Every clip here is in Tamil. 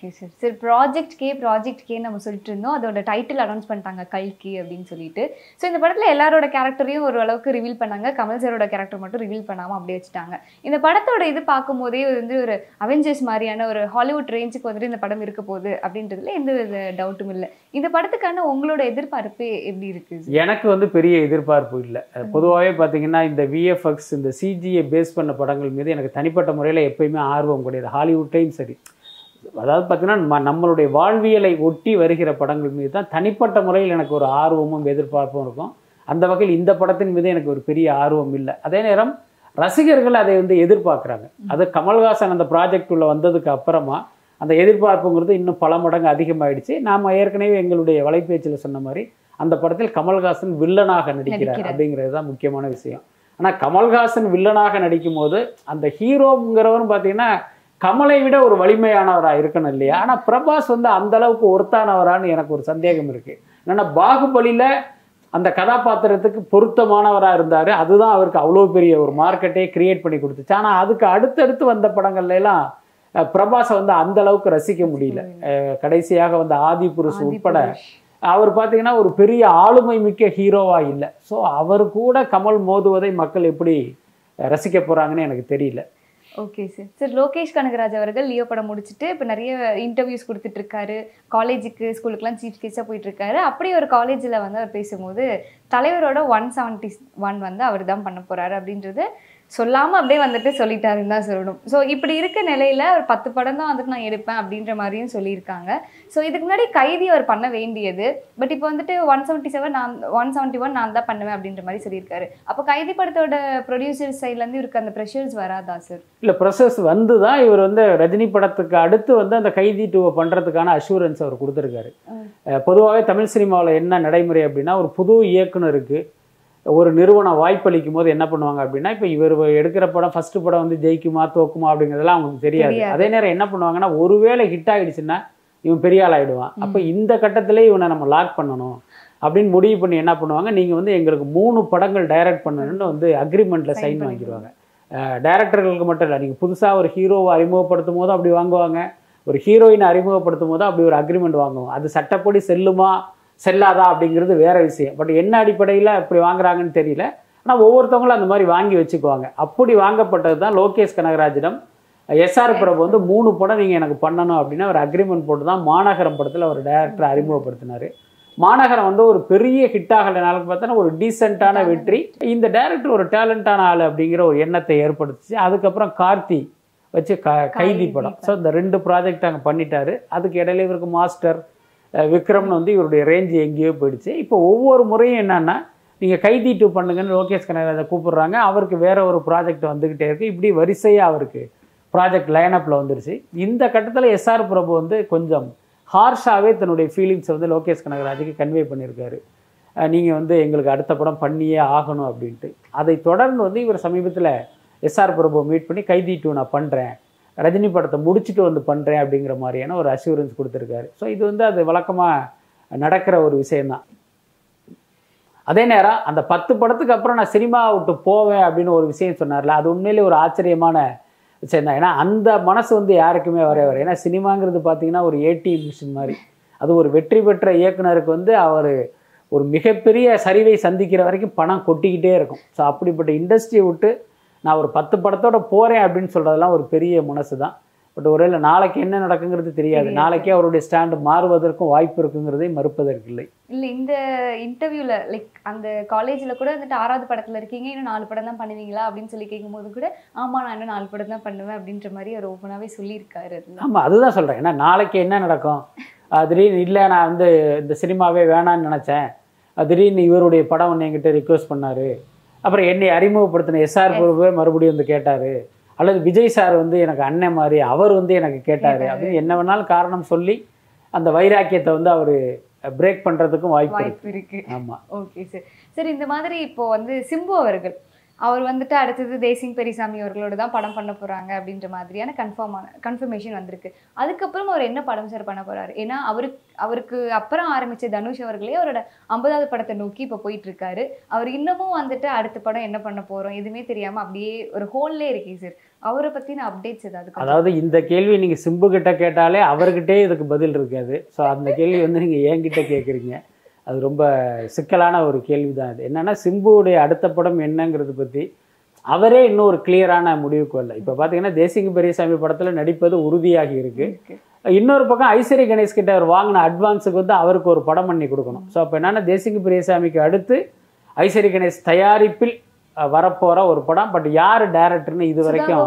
Okay sir sir project K project K நம்ம சொல்லிட்டு இருந்தோம். அதோட டைட்டில் அனௌன்ஸ் பண்ணிட்டாங்க கல்கி அப்படின்னு சொல்லிட்டு. ஸோ இந்த படத்தில் எல்லாரோட கேரக்டரையும் ஓரளவுக்கு ரிவீல் பண்ணாங்க. கமல் சாரோட கேரக்டர் மட்டும் ரிவீல் பண்ணாமல் அப்படியே வச்சுட்டாங்க. இந்த படத்தோட இது பார்க்கும்போதே வந்து ஒரு அவெஞ்சர்ஸ் மாதிரியான ஒரு ஹாலிவுட் ரேஞ்சுக்கு வந்துட்டு இந்த படம் இருக்க போகுது அப்படின்றதுல எந்த வித டவுட்டும் இல்லை. இந்த படத்துக்கான உங்களோட எதிர்பார்ப்பு எப்படி இருக்கு எனக்கு வந்து பெரிய எதிர்பார்ப்பு இல்லை. பொதுவாகவே பார்த்தீங்கன்னா இந்த விஎஃப்எக்ஸ் இந்த சிஜியை பேஸ் பண்ண படங்கள் மீது எனக்கு தனிப்பட்ட முறையில் எப்பயுமே ஆர்வம் கிடையாது. ஹாலிவுட்டையும் சரி. அதாவது பார்த்தீங்கன்னா நம்மளுடைய வாழ்வியலை ஒட்டி வருகிற படங்கள் மீது தான் தனிப்பட்ட முறையில் எனக்கு ஒரு ஆர்வமும் எதிர்பார்ப்பும் இருக்கும். அந்த வகையில் இந்த படத்தின் மீது எனக்கு ஒரு பெரிய ஆர்வம் இல்லை. அதே நேரம் ரசிகர்கள் அதை வந்து எதிர்பார்க்குறாங்க. அது கமல்ஹாசன் அந்த ப்ராஜெக்ட் உள்ள வந்ததுக்கு அப்புறமா அந்த எதிர்பார்ப்புங்கிறது இன்னும் பல மடங்கு அதிகமாயிடுச்சு. நாம் ஏற்கனவே எங்களுடைய வலைபேச்சில் சொன்ன மாதிரி அந்த படத்தில் கமல்ஹாசன் வில்லனாக நடிக்கிறார். அப்படிங்கிறது தான் முக்கியமான விஷயம். ஆனால் கமல்ஹாசன் வில்லனாக நடிக்கும் போது அந்த ஹீரோங்கிறவரும் பார்த்தீங்கன்னா கமலை விட ஒரு வலிமையானவராக இருக்கணும் இல்லையா? ஆனால் பிரபாஸ் வந்து அந்த அளவுக்கு ஒருத்தானவரான்னு எனக்கு ஒரு சந்தேகம் இருக்கு. என்னன்னா பாகுபலியில அந்த கதாபாத்திரத்துக்கு பொருத்தமானவராக இருந்தார். அதுதான் அவருக்கு அவ்வளோ பெரிய ஒரு மார்க்கெட்டே கிரியேட் பண்ணி கொடுத்துச்சு. ஆனால் அதுக்கு அடுத்தடுத்து வந்த படங்கள்ல எல்லாம் அஹ், பிரபாஸை வந்து அந்த அளவுக்கு ரசிக்க முடியல. கடைசியாக வந்த ஆதி புருஷ் உட்பட அவர் பார்த்தீங்கன்னா ஒரு பெரிய ஆளுமை மிக்க ஹீரோவா இல்லை. ஸோ அவர் கூட கமல் மோதுவதை மக்கள் எப்படி ரசிக்க போறாங்கன்னு எனக்கு தெரியல. Okay sir sir Lokesh Kanagaraj அவர்கள் லியோ படம் முடிச்சுட்டு இப்போ நிறைய இன்டர்வியூஸ் கொடுத்துட்டு இருக்காரு காலேஜுக்கு ஸ்கூலுக்குலாம் சீஃப் கெஸ்ட்டாக போயிட்டு இருக்காரு அப்படி ஒரு காலேஜில் வந்து அவர் பேசும்போது தலைவரோட ஒன் செவன்ட்டி ஒன் வந்து அவர் தான் பண்ண போறாரு அப்படின்றது சொல்லாமல் அப்படியே வந்துட்டு சொல்லிட்டாருன்னு தான் சொல்லணும். ஸோ இப்படி இருக்க நிலையில ஒரு பத்து படம் தான் வந்துட்டு நான் எடுப்பேன் அப்படின்ற மாதிரியும் சொல்லியிருக்காங்க. ஸோ இதுக்கு முன்னாடி கைதி அவர் பண்ண வேண்டியது பட் இப்போ வந்துட்டு ஒன் செவன்ட்டி செவன் நான் ஒன் செவன்ட்டி ஒன் நான் தான் பண்ணுவேன் அப்படின்ற மாதிரி சொல்லியிருக்காரு. அப்போ கைதி படத்தோட ப்ரொடியூசர் சைட்லேருந்து இவருக்கு அந்த ப்ரெஷர்ஸ் வராதா சார் இல்லை ப்ரொசஸ் வந்து தான் இவர் வந்து ரஜினி படத்துக்கு அடுத்து வந்து அந்த கைதி டூவை பண்ணுறதுக்கான அஷூரன்ஸ் அவர் கொடுத்துருக்காரு. பொதுவாகவே தமிழ் சினிமாவில் என்ன நடைமுறை அப்படின்னா ஒரு புது இயக்குனருக்கு ஒரு நிறுவனம் வாய்ப்பளிக்கும் போது என்ன பண்ணுவாங்க அப்படின்னா இப்போ இவர் எடுக்கிற படம் ஃபர்ஸ்ட் படம் வந்து ஜெயிக்குமா தோக்குமா அப்படிங்கிறதெல்லாம் அவங்களுக்கு தெரியாது. அதே நேரம் என்ன பண்ணுவாங்கன்னா ஒருவேளை ஹிட் ஆயிடுச்சுன்னா இவன் பெரிய ஆள் ஆயிடுவான். அப்போ இந்த கட்டத்திலே இவனை நம்ம லாக் பண்ணணும் அப்படின்னு முடிவு பண்ணி என்ன பண்ணுவாங்க நீங்கள் வந்து எங்களுக்கு மூணு படங்கள் டைரக்ட் பண்ணணும்னு வந்து அக்ரிமெண்ட்டில் சைன். வாங்கிடுவாங்க. டைரக்டர்களுக்கு மட்டும் இல்லை நீங்கள் புதுசாக ஒரு ஹீரோவை அறிமுகப்படுத்தும் போதும் அப்படி வாங்குவாங்க. ஒரு ஹீரோயினை அறிமுகப்படுத்தும் போது அப்படி ஒரு அக்ரிமெண்ட் வாங்குவோம். அது சட்டப்படி செல்லுமா செல்லாதா அப்படிங்கிறது வேற விஷயம். பட் என்ன அடிப்படையில் அப்படி வாங்குறாங்கன்னு தெரியல. ஆனால் ஒவ்வொருத்தவங்களும் அந்த மாதிரி வாங்கி வச்சுக்குவாங்க. அப்படி வாங்கப்பட்டது தான் லோகேஷ் கனகராஜிடம். எஸ்ஆர் பிரபு வந்து மூணு படம் நீங்கள் எனக்கு பண்ணணும் அப்படின்னா ஒரு அக்ரிமெண்ட் போட்டு தான் மாநகரம் படத்தில் ஒரு டைரக்டரை அறிமுகப்படுத்தினார். மாநகரம் வந்து ஒரு பெரிய ஹிட் ஆகலைனாலும் பார்த்தோன்னா ஒரு டீசெண்டான வெற்றி. இந்த டைரக்டர் ஒரு டேலண்டான ஆள் அப்படிங்கிற ஒரு எண்ணத்தை ஏற்படுத்துச்சு. அதுக்கப்புறம் கார்த்தி வச்சு க கைதி படம். ஸோ இந்த ரெண்டு ப்ராஜெக்ட் அங்கே பண்ணிட்டாரு. அதுக்கு இடையில இவருக்கு மாஸ்டர் விக்ரம்னு வந்து இவருடைய ரேஞ்சு எங்கேயோ போயிடுச்சு. இப்போ ஒவ்வொரு முறையும் என்னென்னா நீங்கள் கைதி டூ பண்ணுங்கன்னு லோகேஷ் கனகராஜை கூப்பிடுறாங்க. அவருக்கு வேறு ஒரு ப்ராஜெக்ட் வந்துக்கிட்டே இருக்குது இப்படி வரிசையாக அவருக்கு ப்ராஜெக்ட் லைனப்பில் வந்துருச்சு. இந்த கட்டத்தில் எஸ்ஆர் பிரபு வந்து கொஞ்சம் ஹார்ஷாகவே தன்னுடைய ஃபீலிங்ஸை வந்து லோகேஷ் கனகராஜுக்கு கன்வே பண்ணியிருக்காரு. நீங்கள் வந்து எங்களுக்கு அடுத்த படம் பண்ணியே ஆகணும் அப்படின்ட்டு. அதை தொடர்ந்து வந்து இவர் சமீபத்தில் எஸ்ஆர் பிரபு மீட் பண்ணி கைதி டூ நான் பண்ணுறேன் ரஜினி படத்தை முடிச்சுட்டு வந்து பண்ணுறேன் அப்படிங்கிற மாதிரியான ஒரு அஷூரன்ஸ் கொடுத்துருக்காரு. ஸோ இது வந்து அது வழக்கமாக நடக்கிற ஒரு விஷயம்தான். அதே நேரம் அந்த பத்து படத்துக்கு அப்புறம் நான் சினிமா விட்டு போவேன் அப்படின்னு ஒரு விஷயம் சொன்னார்ல அது உண்மையிலே ஒரு ஆச்சரியமான விஷயம் தான். ஏன்னா அந்த மனசு வந்து யாருக்குமே வரவே வர. ஏன்னா சினிமாங்கிறது பார்த்தீங்கன்னா ஒரு ஏடிஎம் மிஷின் மாதிரி. அது ஒரு வெற்றி பெற்ற இயக்குனருக்கு வந்து அவர் ஒரு மிகப்பெரிய சரிவை சந்திக்கிற வரைக்கும் பணம் கொட்டிக்கிட்டே இருக்கும். ஸோ அப்படிப்பட்ட இண்டஸ்ட்ரியை விட்டு நான் ஒரு பத்து படத்தோட போகிறேன் அப்படின்னு சொல்கிறதெல்லாம் ஒரு பெரிய மனசு தான் பட் ஒருவேளை நாளைக்கு என்ன நடக்குங்கிறது தெரியாது. நாளைக்கே அவருடைய ஸ்டாண்டு மாறுவதற்கும் வாய்ப்பு இருக்குங்கிறதை மறுப்பதற்கில்லை இல்ல. இந்த இன்டர்வியூல லைக் அந்த காலேஜ்ல கூட வந்துட்டு ஆறாவது படத்துல இருக்கீங்க இன்னும் நாலு படம் தான் பண்ணுவீங்களா அப்படின்னு சொல்லி கேட்கும்போது கூட ஆமா நான் இன்னும் நாலு படம் தான் பண்ணுவேன் அப்படின்ற மாதிரி அவர் ஓப்பனாவே சொல்லியிருக்காரு ஆமாம் அதுதான் சொல்கிறேன் ஏன்னா நாளைக்கு என்ன நடக்கும்? திடீர்னு இல்லை நான் வந்து இந்த சினிமாவே வேணான்னு நினச்சேன். திடீர்னு இவருடைய படம் ஒன்று என்கிட்ட ரிக்வெஸ்ட் பண்ணார். அப்புறம் என்னை அறிமுகப்படுத்தின எஸ்ஆர் பிரபுவே மறுபடியும் வந்து கேட்டார். அல்லது விஜய் சார் வந்து எனக்கு அண்ணன் மாதிரி அவர் வந்து எனக்கு கேட்டார். அப்படின்னு என்ன வேணாலும் காரணம் சொல்லி அந்த வைராக்கியத்தை வந்து அவர் பிரேக் பண்ணுறதுக்கும் வாய்ப்பு இருக்கு. வாய்ப்பு இருக்கு. ஆமாம் ஓகே சார் சரி இந்த மாதிரி இப்போ வந்து சிம்பு அவர்கள் அவர் வந்துட்டு அடுத்தது தேசிங் பெரியசாமி அவர்களோட தான் படம் பண்ண போகிறாங்க அப்படின்ற மாதிரியான கன்ஃபார்மான கன்ஃபர்மேஷன் வந்திருக்கு. அதுக்கப்புறம் அவர் என்ன படம் சார் பண்ண போகிறார் ஏன்னா அவருக்கு அவருக்கு அப்புறம் ஆரம்பித்த தனுஷ் அவர்களே அவரோட ஐம்பதாவது படத்தை நோக்கி இப்போ போயிட்டுருக்காரு. அவர் இன்னமும் வந்துட்டு அடுத்த படம் என்ன பண்ண போகிறோம் எதுவுமே தெரியாமல் அப்படியே ஒரு ஹோல்லே இருக்கேன் சார் அவரை பற்றின அப்டேட்ஸ் ஏதாவது அதாவது இந்த கேள்வி நீங்கள் சிம்பு கிட்ட கேட்டாலே அவர்கிட்டே இதுக்கு பதில் இருக்காது. ஸோ அந்த கேள்வி வந்து நீங்கள் என்கிட்ட கேட்குறீங்க அது ரொம்ப சிக்கலான ஒரு கேள்வி தான் அது என்னன்னா சிம்புவுடைய அடுத்த படம் என்னங்கிறது பத்தி அவரே இன்னும் ஒரு கிளியரான முடிவுக்கு வரல. இப்போ பார்த்தீங்கன்னா தேசிங்க பெரியசாமி படத்துல நடிப்பது உறுதியாகி இருக்கு. இருக்கு. இன்னொரு பக்கம் ஐஸ்வரி கணேஷ் கிட்ட அவர் வாங்கின அட்வான்ஸுக்கு வந்து அவருக்கு ஒரு படம் பண்ணி கொடுக்கணும். ஸோ அப்போ என்னன்னா தேசிங்க பெரியசாமிக்கு அடுத்து ஐஸ்வரி கணேஷ் தயாரிப்பில் அஹ், வரப்போற ஒரு படம். பட் யார் டைரக்டர்னு இது வரைக்கும்.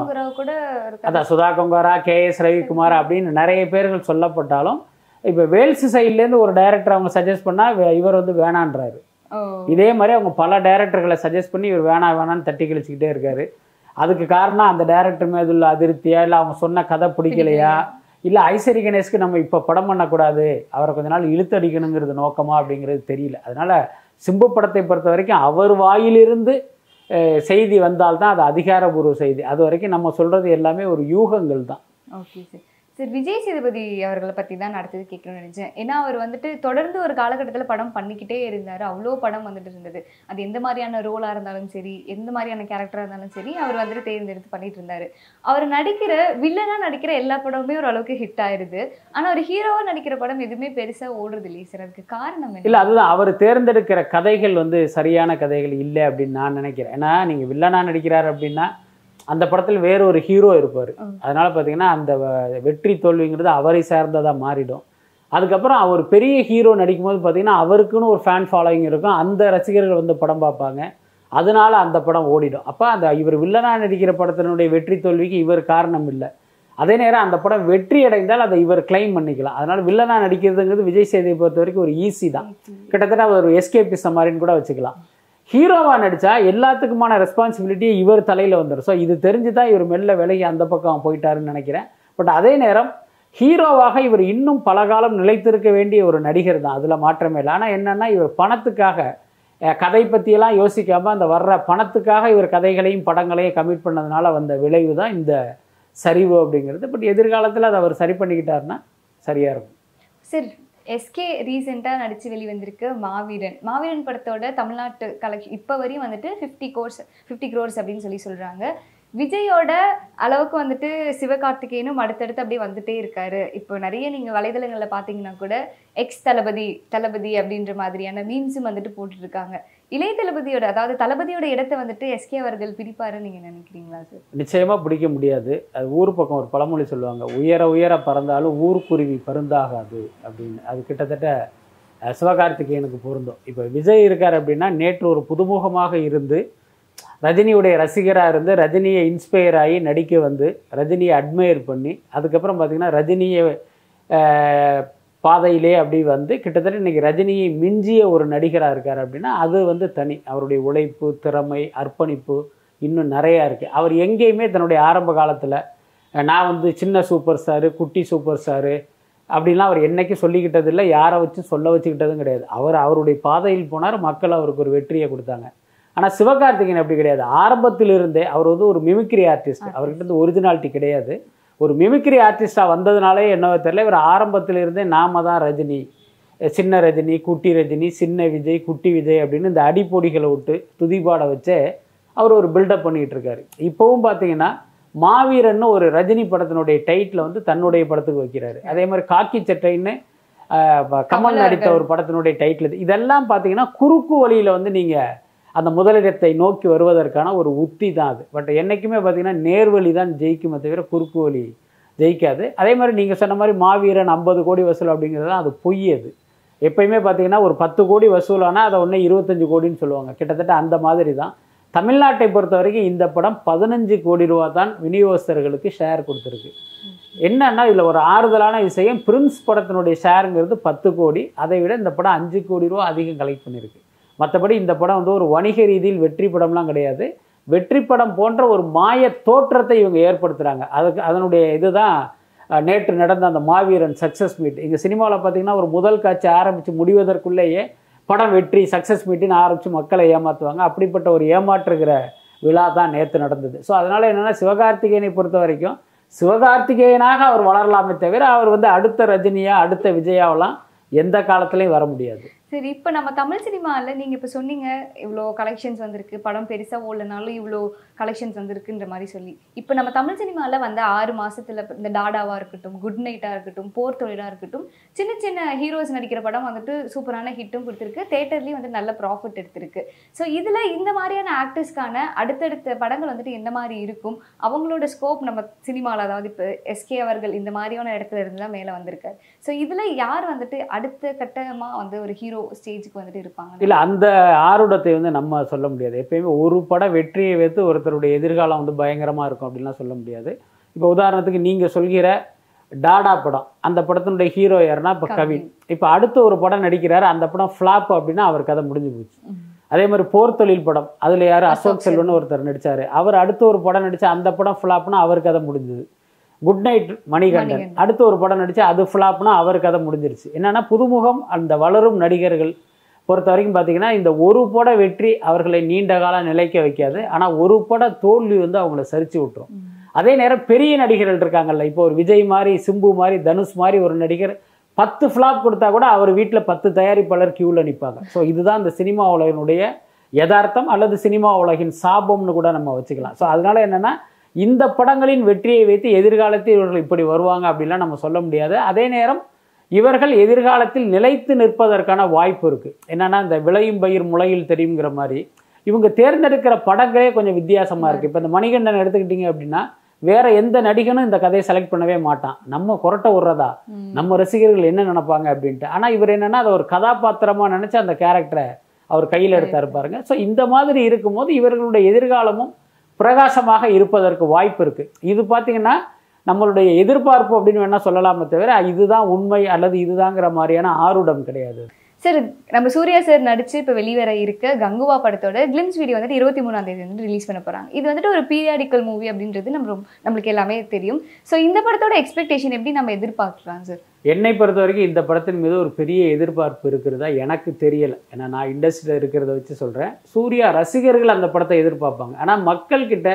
அதான் சுதா கொங்காரா கே எஸ் ரவிக்குமார் அப்படின்னு நிறைய பேர்கள் சொல்லப்பட்டாலும் இப்போ வேல்ஸ் சைட்லேருந்து ஒரு டைரக்டர் அவங்க சஜஸ்ட் பண்ணால் இவர் வந்து வேணான்றாரு. இதே மாதிரி அவங்க பல டைரக்டர்களை சஜஸ்ட் பண்ணி இவர் வேணாம் வேணான்னு தட்டி கழிச்சுக்கிட்டே இருக்காரு. அதுக்கு காரணம் அந்த டைரக்டர் மேல உள்ள அதிருப்தியா இல்லை அவங்க சொன்ன கதை பிடிக்கலையா? இல்லை ஐஸ்வரி கணேஷ்க்கு நம்ம இப்போ படம் பண்ணக்கூடாது அவரை கொஞ்ச நாள் இழுத்தடிக்கணுங்கிறது நோக்கமா அப்படிங்கிறது தெரியல. அதனால சிம்பு படத்தை பொறுத்த வரைக்கும் அவர் வாயிலிருந்து செய்தி வந்தால்தான் அது அதிகாரபூர்வ செய்தி. அது வரைக்கும் நம்ம சொல்றது எல்லாமே ஒரு யூகங்கள் தான் okay sir. Sir Vijay Sethupathi அவர்களை பற்றி தான் அடுத்தது கேட்கணும்னு நினச்சேன். ஏன்னா அவர் வந்துட்டு தொடர்ந்து ஒரு காலகட்டத்தில் படம் பண்ணிக்கிட்டே இருந்தார். அவ்வளோ படம் வந்துட்டு இருந்தது. அது எந்த மாதிரியான ரோலாக இருந்தாலும் சரி எந்த மாதிரியான கேரக்டராக இருந்தாலும் சரி அவர் வந்துட்டு தேர்ந்தெடுத்து பண்ணிட்டு இருந்தார். அவர் நடிக்கிற வில்லனாக நடிக்கிற எல்லா படமுமே ஒரு அளவுக்கு ஹிட் ஆயிடுது ஆனால் அவர் ஹீரோவாக நடிக்கிற படம் எதுவுமே பெருசாக ஓடுறது இல்லையே சார் அதுக்கு காரணம் இல்லை அதுதான். அவர் தேர்ந்தெடுக்கிற கதைகள் வந்து சரியான கதைகள் இல்லை அப்படின்னு நான் நினைக்கிறேன். ஏன்னா நீங்கள் வில்லனா நடிக்கிறார் அப்படின்னா அந்த படத்தில் வேற ஒரு ஹீரோ இருப்பார். அதனால பார்த்தீங்கன்னா அந்த வெற்றி தோல்விங்கிறது அவரை சார்ந்ததாக மாறிடும். அதுக்கப்புறம் அவர் பெரிய ஹீரோ நடிக்கும்போது பார்த்தீங்கன்னா அவருக்குன்னு ஒரு ஃபேன் ஃபாலோயிங் இருக்கும். அந்த ரசிகர்கள் வந்து படம் பார்ப்பாங்க. அதனால அந்த படம் ஓடிடும். அப்போ அந்த இவர் வில்லனா நடிக்கிற படத்தினுடைய வெற்றி தோல்விக்கு இவர் காரணம் இல்லை. அதே நேரம் அந்த படம் வெற்றி அடைந்தால் அதை இவர் கிளைம் பண்ணிக்கலாம். அதனால வில்லனா நடிக்கிறதுங்கிறது விஜய் சேதுவை பொறுத்த வரைக்கும் ஒரு ஈஸி தான். கிட்டத்தட்ட அவர் ஒரு எஸ்கேபிசம் மாதிரின்னு கூட வச்சுக்கலாம். ஹீரோவாக நடித்தா எல்லாத்துக்குமான ரெஸ்பான்சிபிலிட்டி இவர் தலையில் வந்துடும் ஸோ இது தெரிஞ்சு தான் இவர் மெல்ல விலகி அந்த பக்கம் போயிட்டாருன்னு நினைக்கிறேன். பட் அதே நேரம் ஹீரோவாக இவர் இன்னும் பல காலம் நிலைத்திருக்க வேண்டிய ஒரு நடிகர் தான். அதில் மாற்றமே இல்லை. ஆனால் என்னென்னா இவர் பணத்துக்காக கதை பற்றியெல்லாம் யோசிக்காமல் அந்த வர்ற பணத்துக்காக இவர் கதைகளையும் படங்களையும் கமிட் பண்ணதுனால வந்த விளைவு தான் இந்த சரிவு அப்படிங்கிறது. பட் எதிர்காலத்தில் அதை அவர் சரி பண்ணிக்கிட்டாருன்னா சரியாக இருக்கும். சரி. எஸ்கே ரீசெண்டாக நடித்து வெளிவந்திருக்கு மாவீரன். மாவீரன் படத்தோட தமிழ்நாட்டு கலெக்ஷன் இப்போ வரையும் வந்துட்டு ஃபிஃப்டி கோர்ஸ் ஃபிஃப்டி க்ரோர்ஸ் அப்படின்னு சொல்லி சொல்கிறாங்க விஜயோட அளவுக்கு வந்துட்டு சிவகார்த்திகேயனும் அடுத்தடுத்து அப்படியே வந்துட்டே இருக்காரு. இப்போ நிறைய நீங்கள் வலைதளங்களில் பார்த்தீங்கன்னா கூட எக்ஸ் தளபதி தளபதி அப்படின்ற மாதிரியான மீம்ஸும் வந்துட்டு போட்டுருக்காங்க இளைய தளபதியோட அதாவது தளபதியோட இடத்தை வந்துட்டு எஸ்கே அவர்கள் பிடிப்பாருன்னு நீங்கள் நினைக்கிறீங்களா சார் நிச்சயமா பிடிக்க முடியாது. அது ஊர் பக்கம் ஒரு பழமொழி சொல்லுவாங்க உயர உயர பறந்தாலும் ஊர்க்குருவி பருந்தாகாது அப்படின்னு. அது கிட்டத்தட்ட அஹ், சிவகார்த்திகேயனுக்கு பொருந்தும். இப்போ விஜய் இருக்கார் அப்படின்னா நேற்று ஒரு புதுமுகமாக இருந்து ரஜினியுடைய ரசிகராக இருந்து ரஜினியை இன்ஸ்பயர் ஆகி நடிக்க வந்து ரஜினியை அட்மையர் பண்ணி அதுக்கப்புறம் பார்த்திங்கன்னா ரஜினியை பாதையிலே அப்படி வந்து கிட்டத்தட்ட இன்னைக்கு ரஜினியை மிஞ்சிய ஒரு நடிகராக இருக்கார் அப்படின்னா அது வந்து தனி. அவருடைய உழைப்பு திறமை அர்ப்பணிப்பு இன்னும் நிறையா இருக்குது அவர் எங்கேயுமே தன்னுடைய ஆரம்ப காலத்தில் நான் வந்து சின்ன சூப்பர் ஸ்டாரு குட்டி சூப்பர் ஸ்டாரு அப்படின்லாம் அவர் என்னைக்கும் சொல்லிக்கிட்டது இல்லை யாரை வச்சு சொல்ல வச்சுக்கிட்டதும் கிடையாது. அவர் அவருடைய பாதையில் போனார் மக்கள் அவருக்கு ஒரு வெற்றியை கொடுத்தாங்க. ஆனால் சிவகார்த்திகேயன் அப்படி கிடையாது. ஆரம்பத்திலிருந்தே அவர் வந்து ஒரு மிமிக்ரி ஆர்டிஸ்ட் அவர்கிட்ட ஒரிஜினாலிட்டி கிடையாது. ஒரு மிமிக்ரி ஆர்டிஸ்டாக வந்ததுனாலே என்னவோ தெரியல. இவர் ஆரம்பத்திலிருந்தே நாம தான் ரஜினி. சின்ன ரஜினி குட்டி ரஜினி சின்ன விஜய் குட்டி விஜய் அப்படின்னு இந்த அடிப்பொடிகளை விட்டு துதிபாட வச்சே அவர் ஒரு பில்டப் பண்ணிட்டு இருக்காரு. இப்போவும் பார்த்தீங்கன்னா மாவீரன்னு ஒரு ரஜினி படத்தினுடைய டைட்டில் வந்து தன்னுடைய படத்துக்கு வைக்கிறாரு. அதே மாதிரி காக்கி சட்டைன்னு கமல் நடித்த ஒரு படத்தினுடைய டைட்டில் இதெல்லாம் பார்த்தீங்கன்னா குறுக்கு வழியில் வந்து நீங்கள் அந்த முதலிடத்தை நோக்கி வருவதற்கான ஒரு உத்தி தான் அது. பட் என்னைக்குமே பார்த்தீங்கன்னா நேர்வழி தான் ஜெயிக்குமே தவிர குறுக்கு வழி ஜெயிக்காது. அதே மாதிரி நீங்கள் சொன்ன மாதிரி மாவீரன் ஐம்பது கோடி வசூல் அப்படிங்கிறது அது பொய் அது. எப்பயுமே பார்த்தீங்கன்னா ஒரு பத்து கோடி வசூலானால் அதை ஒன்று இருபத்தஞ்சு கோடின்னு சொல்லுவாங்க. கிட்டத்தட்ட அந்த மாதிரி தான். தமிழ்நாட்டை பொறுத்த வரைக்கும் இந்த படம் பதினஞ்சு கோடி ரூபா தான் விநியோகஸ்தர்களுக்கு ஷேர் கொடுத்துருக்கு. என்னன்னா இதில் ஒரு ஆறுதலான விஷயம் பிரின்ஸ் படத்தினுடைய ஷேருங்கிறது பத்து கோடி. அதை விட இந்த படம் அஞ்சு கோடி ரூபா அதிகம் கலெக்ட் பண்ணியிருக்கு மற்றபடி இந்த படம் வந்து ஒரு வணிக ரீதியில் வெற்றி படம்லாம் கிடையாது. வெற்றி படம் போன்ற ஒரு மாய தோற்றத்தை இவங்க ஏற்படுத்துகிறாங்க அதுக்கு அதனுடைய இதுதான் நேற்று நடந்த அந்த மாவீரன் சக்ஸஸ் மீட். இங்கே சினிமாவில் பார்த்தீங்கன்னா ஒரு முதல் காட்சி ஆரம்பித்து முடிவதற்குள்ளேயே படம் வெற்றி சக்ஸஸ் மீட்டுன்னு ஆரம்பித்து மக்களை ஏமாற்றுவாங்க அப்படிப்பட்ட ஒரு ஏமாற்றுகிற விழா தான் நேற்று நடந்தது. ஸோ அதனால் என்னென்னா சிவகார்த்திகேயனை பொறுத்த வரைக்கும் சிவகார்த்திகேயனாக அவர் வளரலாமே தவிர அவர் வந்து அடுத்த ரஜினியாக அடுத்த விஜயாவெல்லாம் எந்த காலத்துலையும் வர முடியாது. சரி இப்போ நம்ம தமிழ் சினிமாவில் நீங்கள் இப்போ சொன்னீங்க இவ்வளோ கலெக்ஷன்ஸ் வந்திருக்கு படம் பெருசாக ஓடலனாலும் இவ்வளோ கலெக்ஷன்ஸ் வந்திருக்குன்ற மாதிரி சொல்லி. இப்போ நம்ம தமிழ் சினிமாவில் வந்த ஆறு மாதத்தில் இந்த டாடாவாக இருக்கட்டும் குட் நைட்டாக இருக்கட்டும் போர் தொழிலாக இருக்கட்டும் சின்ன சின்ன ஹீரோஸ் நடிக்கிற படம் வந்துட்டு சூப்பரான ஹிட்டும் கொடுத்துருக்கு. தேட்டர்லேயும் வந்து நல்ல ப்ராஃபிட் எடுத்திருக்கு. ஸோ இதில் இந்த மாதிரியான ஆக்டர்ஸ்க்கான அடுத்தடுத்த படங்கள் வந்துட்டு எந்த மாதிரி இருக்கும்? அவங்களோட ஸ்கோப் நம்ம சினிமாவில் அதாவது இப்போ எஸ்கே அவர்கள் இந்த மாதிரியான இடத்துல இருந்து தான் மேலே வந்திருக்காரு. ஸோ இதில் யார் வந்துட்டு அடுத்த கட்டமாக வந்து ஒரு ஹீரோ ஸ்டேஜுக்கு வந்துட்டு இருப்பாங்க. இல்லை அந்த ஆருடத்தை வந்து நம்ம சொல்ல முடியாது. எப்பயுமே ஒரு பட வெற்றியை வைத்து ஒருத்தருடைய எதிர்காலம் வந்து பயங்கரமாக இருக்கும் அப்படின்லாம் சொல்ல முடியாது. இப்போ உதாரணத்துக்கு நீங்கள் சொல்கிற டாடா படம் அந்த படத்தினுடைய ஹீரோ யாருன்னா இப்போ கவின். இப்போ அடுத்த ஒரு படம் நடிக்கிறாரு அந்த படம் ஃப்ளாப் அப்படின்னா அவர் கதை முடிஞ்சு போச்சு. அதே மாதிரி போர் தொழில் படம் அதில் யார் அசோக் செல்வன் ஒருத்தர் நடிச்சாரு. அவர் அடுத்த ஒரு படம் நடிச்சா அந்த படம் ஃப்ளாப்னா அவர் கதை முடிஞ்சது. Good night Manikandan. அடுத்த ஒரு படம் நடிச்சா அது ஃப்ளாப்னா அவர் கதை முடிஞ்சிருச்சு. என்னன்னா புதுமுகம் அந்த வளரும் நடிகர்கள் பொறுத்த வரைக்கும் பார்த்தீங்கன்னா இந்த ஒரு பட வெற்றி அவர்களை நீண்ட காலம் நிலைக்க வைக்காது. ஆனால் ஒரு பட தோல்வி வந்து அவங்கள சரிச்சு விட்டுரும். அதே நேரம் பெரிய நடிகர்கள் இருக்காங்கல்ல இப்போ ஒரு விஜய் மாதிரி சிம்பு மாதிரி தனுஷ் மாதிரி ஒரு நடிகர் பத்து ஃப்ளாப் கொடுத்தா கூட அவர் வீட்டில் பத்து தயாரிப்பாளர் கியூவில் நிற்பாங்க ஸோ இதுதான் இந்த சினிமா உலகினுடைய யதார்த்தம் அல்லது சினிமா உலகின் சாபம்னு கூட நம்ம வச்சுக்கலாம். ஸோ அதனால என்னன்னா இந்த படங்களின் வெற்றியை வைத்து எதிர்காலத்தில் இவர்கள் இப்படி வருவாங்க அப்படின்லாம் நம்ம சொல்ல முடியாது. அதே நேரம் இவர்கள் எதிர்காலத்தில் நிலைத்து நிற்பதற்கான வாய்ப்பு இருக்கு. என்னன்னா இந்த விளையும் பயிர் முளையில் தெரியுங்கிற மாதிரி. இவங்க தேர்ந்தெடுக்கிற படங்களே கொஞ்சம் வித்தியாசமா இருக்கு. இப்போ இந்த மணிகண்டன் எடுத்துக்கிட்டீங்க அப்படின்னா வேற எந்த நடிகனும் இந்த கதையை செலக்ட் பண்ணவே மாட்டான். நம்ம கொரட்டை விடுறதா. நம்ம ரசிகர்கள் என்ன நினைப்பாங்க அப்படின்ட்டு. ஆனா இவர் என்னன்னா அதை ஒரு கதாபாத்திரமா நினைச்சு அந்த கேரக்டரை அவர் கையில் எடுத்தாரு பாருங்க. ஸோ இந்த மாதிரி இருக்கும்போது இவர்களுடைய எதிர்காலமும் பிரகாசமாக இருப்பதற்கு வாய்ப்பு இருக்குது இது பார்த்தீங்கன்னா நம்மளுடைய எதிர்பார்ப்பு அப்படின்னு வேணால் சொல்லலாமே தவிர இதுதான் உண்மை அல்லது இதுதாங்கிற மாதிரியான ஆர்வடம் கிடையாது. சார் நம்ம சூர்யா சார் நடிச்சு இப்போ வெளிவர இருக்க கங்குவா படத்தோட கிளிம்ஸ் வீடியோ வந்துட்டு இருபத்தி மூணாம் தேதி வந்து ரிலீஸ் பண்ண போறாங்க. இது வந்துட்டு ஒரு பீரியாடிக்கல் மூவி அப்படின்றது நம்ம நம்மளுக்கு எல்லாமே தெரியும். ஸோ இந்த படத்தோட எக்ஸ்பெக்டேஷன் எப்படி நம்ம எதிர்பார்க்கலாம் சார் என்னை பொறுத்த வரைக்கும் இந்த படத்தின் மீது ஒரு பெரிய எதிர்பார்ப்பு இருக்கிறதா எனக்கு தெரியலை. ஏன்னா நான் இண்டஸ்ட்ரியில் இருக்கிறத வச்சு சொல்கிறேன் சூர்யா ரசிகர்கள் அந்த படத்தை எதிர்பார்ப்பாங்க. ஆனால் மக்கள்கிட்ட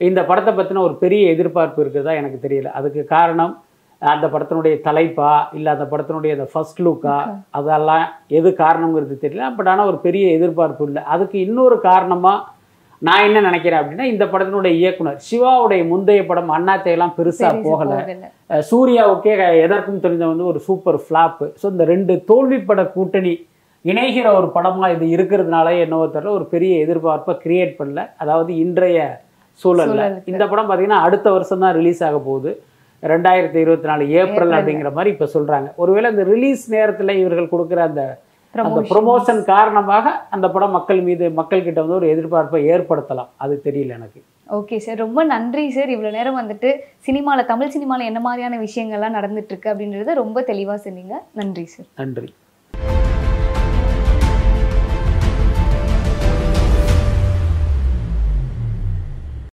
இந்த படத்தை பற்றின ஒரு பெரிய எதிர்பார்ப்பு இருக்கிறதா எனக்கு தெரியல. அதுக்கு காரணம் அந்த படத்தினுடைய தலைப்பா இல்லை அந்த படத்தினுடைய அந்த ஃபர்ஸ்ட் லுக்கா அதெல்லாம் எது காரணங்கிறது தெரியல. பட் ஆனால் ஒரு பெரிய எதிர்பார்ப்பு இல்லை. அதுக்கு இன்னொரு காரணமாக நான் என்ன நினைக்கிறேன் அப்படின்னா இந்த படத்தினுடைய இயக்குனர் சிவாவுடைய முந்தைய படம் அண்ணாத்தையெல்லாம் பெருசாக பெருசா போகலை. சூர்யாவுக்கே எதற்கும் தெரிஞ்ச வந்து ஒரு சூப்பர் ஃப்ளாப்பு ஸோ இந்த ரெண்டு தோல்வி பட கூட்டணி இணைகிற ஒரு படமா இது இருக்கிறதுனால என்னவோ தெரியல ஒரு பெரிய எதிர்பார்ப்பை கிரியேட் பண்ணல. அதாவது இன்றைய சூழல்ல. இந்த படம் பார்த்தீங்கன்னா அடுத்த வருஷம் தான் ரிலீஸ் ஆக போகுது. ரெண்டாயிரத்தி இருபத்தி நாலு ஏப்ரல். அப்படிங்கிற மாதிரி இப்போ சொல்றாங்க. ஒருவேளை இந்த ரிலீஸ் நேரத்தில் இவர்கள் கொடுக்குற அந்த அந்த. ப்ரொமோஷன் காரணமாக அந்த படம் மக்கள் மீது மக்கள் கிட்ட வந்து ஒரு எதிர்பார்ப்பை ஏற்படுத்தலாம். அது தெரியல எனக்கு. ஓகே சார் ரொம்ப நன்றி சார் இவ்வளோ நேரம் வந்துட்டு சினிமாவில் தமிழ் சினிமாவில் என்ன மாதிரியான விஷயங்கள்லாம் நடந்துட்டு இருக்கு அப்படின்றத ரொம்ப தெளிவாக சொன்னீங்க. நன்றி சார் நன்றி.